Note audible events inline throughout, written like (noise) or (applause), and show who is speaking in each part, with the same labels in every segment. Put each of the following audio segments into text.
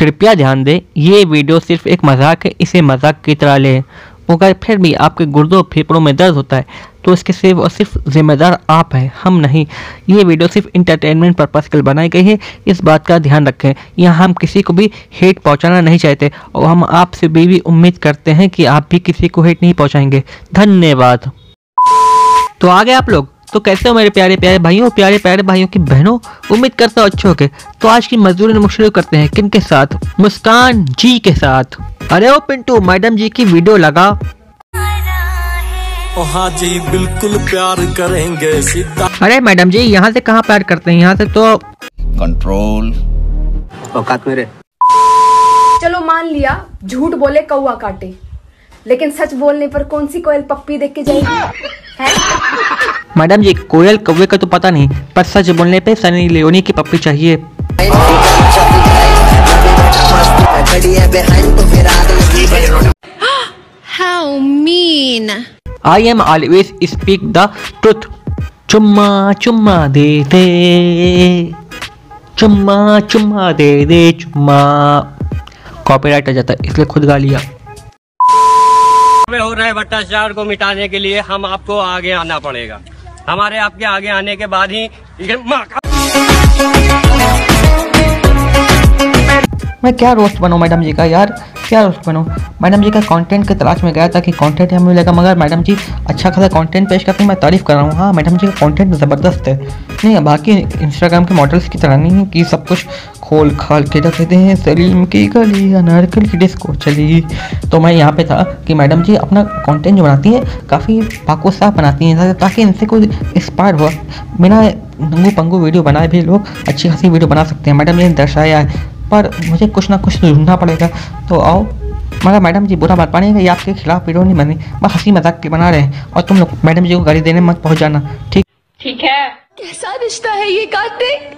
Speaker 1: कृपया ध्यान दें ये वीडियो सिर्फ़ एक मज़ाक है इसे मज़ाक की तरह लें। अगर फिर भी आपके गुर्दों फेफड़ों में दर्द होता है तो इसके सिर्फ़ और सिर्फ़ जिम्मेदार आप हैं हम नहीं। ये वीडियो सिर्फ़ इंटरटेनमेंट पर्पज़ के लिए बनाई गई है इस बात का ध्यान रखें। यहाँ हम किसी को भी हेट पहुँचाना नहीं चाहते और हम आपसे भी, भी उम्मीद करते हैं कि आप भी किसी को हेट नहीं पहुँचाएँगे। धन्यवाद। तो आगे आप लोग तो कैसे हो मेरे प्यारे प्यारे भाइयों प्यारे प्यारे भाइयों की बहनों? उम्मीद करता हूँ अच्छे हो तो आज की मजदूरी शुरू करते हैं। किन के साथ? मुस्कान जी के साथ। अरे ओ पिंटू मैडम जी की वीडियो लगा।
Speaker 2: हाँ जी बिल्कुल प्यार करेंगे सीधा
Speaker 1: अरे मैडम जी यहाँ से कहाँ प्यार करते हैं? यहाँ से तो
Speaker 3: कंट्रोल
Speaker 4: औकात मेरे।
Speaker 5: चलो मान लिया झूठ बोले कौआ काटे। लेकिन सच बोलने पर कौन सी कोयल पप्पी देख के जाएगी?
Speaker 1: मैडम जी कोयल कौवे का तो पता नहीं पर सच बोलने पे सनी लियोनी की पप्पी चाहिए।
Speaker 6: How mean.
Speaker 1: I am always speak the truth चुम्मा चुम्मा दे दे। चुम्मा चुम्मा दे दे चुम्मा। कॉपीराइट आ जाता है इसलिए खुद गा लिया।
Speaker 7: में हो रहे भ्रष्टाचार को मिटाने के लिए हम आपको आगे आना पड़ेगा। हमारे आपके आगे आने के बाद ही माँ
Speaker 1: क्या रोस्ट बनाऊँ मैडम जी का यार? क्या रोस्ट बनाऊँ मैडम जी का कंटेंट के तलाश में गया था कि कंटेंट हमें मिलेगा, मगर मैडम जी अच्छा खासा कंटेंट पेश करते हैं मैं तारीफ़ कर रहा हूँ। हाँ मैडम जी का कंटेंट ज़बरदस्त है। नहीं बाकी इंस्टाग्राम के मॉडल्स की तरह नहीं कि सब कुछ खोल खाल के रख देते हैं। सलीम की गली, अनारकली की डिस्को चली। तो मैं यहाँ पे था कि मैडम जी अपना कंटेंट जो बनाती हैं, काफ़ी पाको साफ़ बनाती हैं, ताकि इनसे कोई इंस्पायर हो। बिना नंगू पंगू वीडियो बनाए भी लोग अच्छी खासी वीडियो बना सकते हैं। मैडम ने दर्शाया है पर मुझे कुछ ना कुछ ढूंढना पड़ेगा। तो आओ। मगर मैडम जी बुरा बात पानी ये आपके खिलाफ वीडियो नहीं बनी। बस हँसी मज़ाक के बना रहे हैं। और तुम लोग मैडम जी को गाड़ी देने मत पहुँच जाना ठीक?
Speaker 5: ठीक है। कैसा रिश्ता है ये कार्तिक?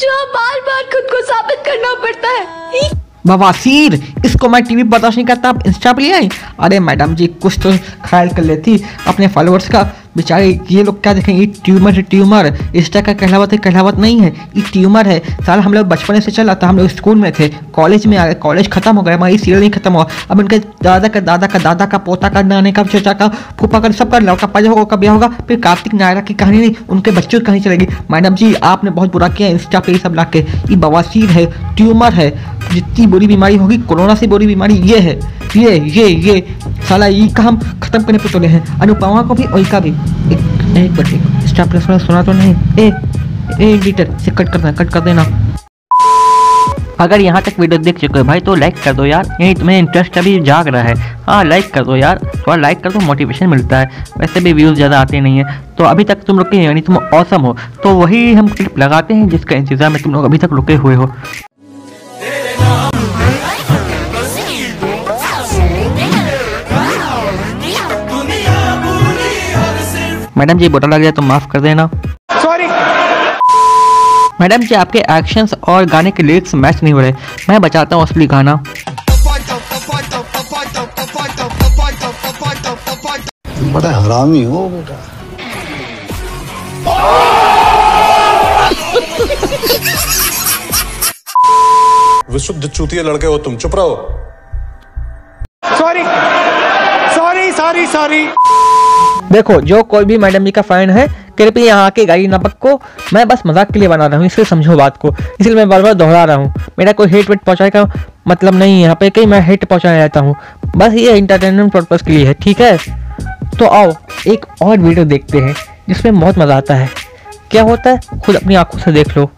Speaker 5: जो बार बार खुद को साबित करना पड़ता है।
Speaker 1: बवासीर इसको मैं टीवी पर बर्दाश्त नहीं करता। आप इंस्टा पे ले आई अरे मैडम जी कुछ तो ख्याल कर लेती अपने फॉलोअर्स का। बेचारे, ये लोग क्या देखें, ये ट्यूमर है, ट्यूमर। इस इंस्टा का कहलावत है कहलावत नहीं है, ये ट्यूमर है। साल हम लोग बचपन से चला था, हम लोग स्कूल में थे, कॉलेज में आ गए, कॉलेज खत्म हो गया, हमारी सीरियल नहीं खत्म हुआ। अब उनके दादा का दादा का दादा का, पोता का, नाने का, चचा का, फूफा का सबका लड़का पैदा होगा, कब होगा? फिर कार्तिक, नायरा की कहानी नहीं, उनके बच्चों की कहानी चलेगी। मैडम जी, आपने बहुत बुरा किया इंस्टा पे सब ला के ये बवासीर है, ट्यूमर है, जितनी बुरी बीमारी होगी, कोरोना से बुरी बीमारी ये है। ये ये ये। साला ई का हम खत्म करने पे चले हैं। अनुपमा को भी और भी। एक एक मिनट एक स्टार प्लस वाला सुना तो नहीं। ए ए, एडिटर से कट कर देना कट कर देना। अगर यहाँ तक वीडियो देख चुके हो भाई तो लाइक कर दो यार। यही तुम्हें इंटरेस्ट अभी जाग रहा है। हाँ लाइक कर दो यार। थोड़ा लाइक कर दो मोटिवेशन मिलता है। वैसे भी व्यूज़ ज़्यादा आते नहीं है। तो अभी तक तुम रुके यानी तुम औसम हो तो वही हम क्लिप लगाते हैं जिसका इंतज़ार में तुम लोग अभी तक रुके हुए हो। मैडम जी बुरा लग जाए तो माफ़ कर देना। सॉरी मैडम जी आपके एक्शंस और गाने के लिरिक्स मैच नहीं हो रहे। मैं बचाता हूँ असली गाना।
Speaker 3: बड़ा हरामी हो बेटा।
Speaker 2: विशुद्ध चूतिया लड़के हो तुम चुप रहो।
Speaker 1: देखो जो कोई भी मैडम जी का फ़ैन है कृपया यहाँ आके गाड़ी ना पक्को। मैं बस मज़ाक के लिए बना रहा हूँ इसलिए समझो बात को। इसलिए मैं बार बार दोहरा रहा हूँ। मेरा कोई हेट वेट पहुँचाने का मतलब नहीं है यहाँ पे कहीं मैं हेट पहुँचाने जाता हूँ। बस ये इंटरटेनमेंट पर्पज़ के लिए है ठीक है? तो आओ एक और वीडियो देखते हैं जिसमें बहुत मज़ा आता है। क्या होता है? खुद अपनी आँखों से देख लो।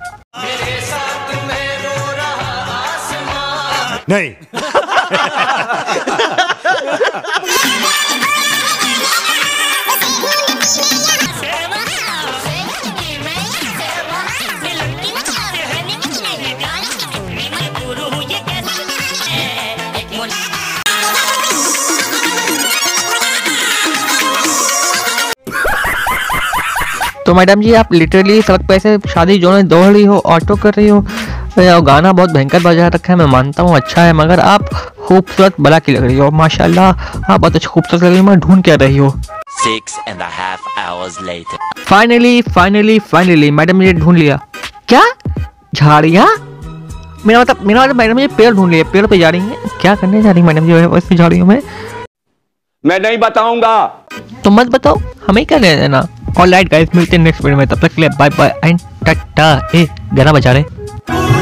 Speaker 2: नहीं। (laughs)
Speaker 1: तो मैडम जी आप लिटरली सड़क पे ऐसे शादी जो है दौड़ रही हो ऑटो कर रही हो और गाना बहुत भयंकर बजा रखा है मैं मानता हूँ अच्छा है मगर आप खूबसूरत बला की लग रही हो माशाल्लाह आप बहुत अच्छी खूबसूरत लग रही हो मैं ढूंढ क्या रही हो।
Speaker 8: Six and a half hours later.
Speaker 1: Finally finally finally madam ने ढूंढ लिया। क्या? झाड़िया? मेरा मतलब मेरा मतलब मैडम जी पेड़ ढूंढ लिया पेड़ पे जा रही है। क्या करने जा रही मैडम जी रही हूँ मैं?
Speaker 9: मैं नहीं बताऊँगा।
Speaker 1: तो मत बताओ हमें क्या ले ऑल राइट गाइस मिलते हैं नेक्स्ट वीडियो में. तब तक के लिए बाय बाय एंड टाटा ए, गाना बजा रहे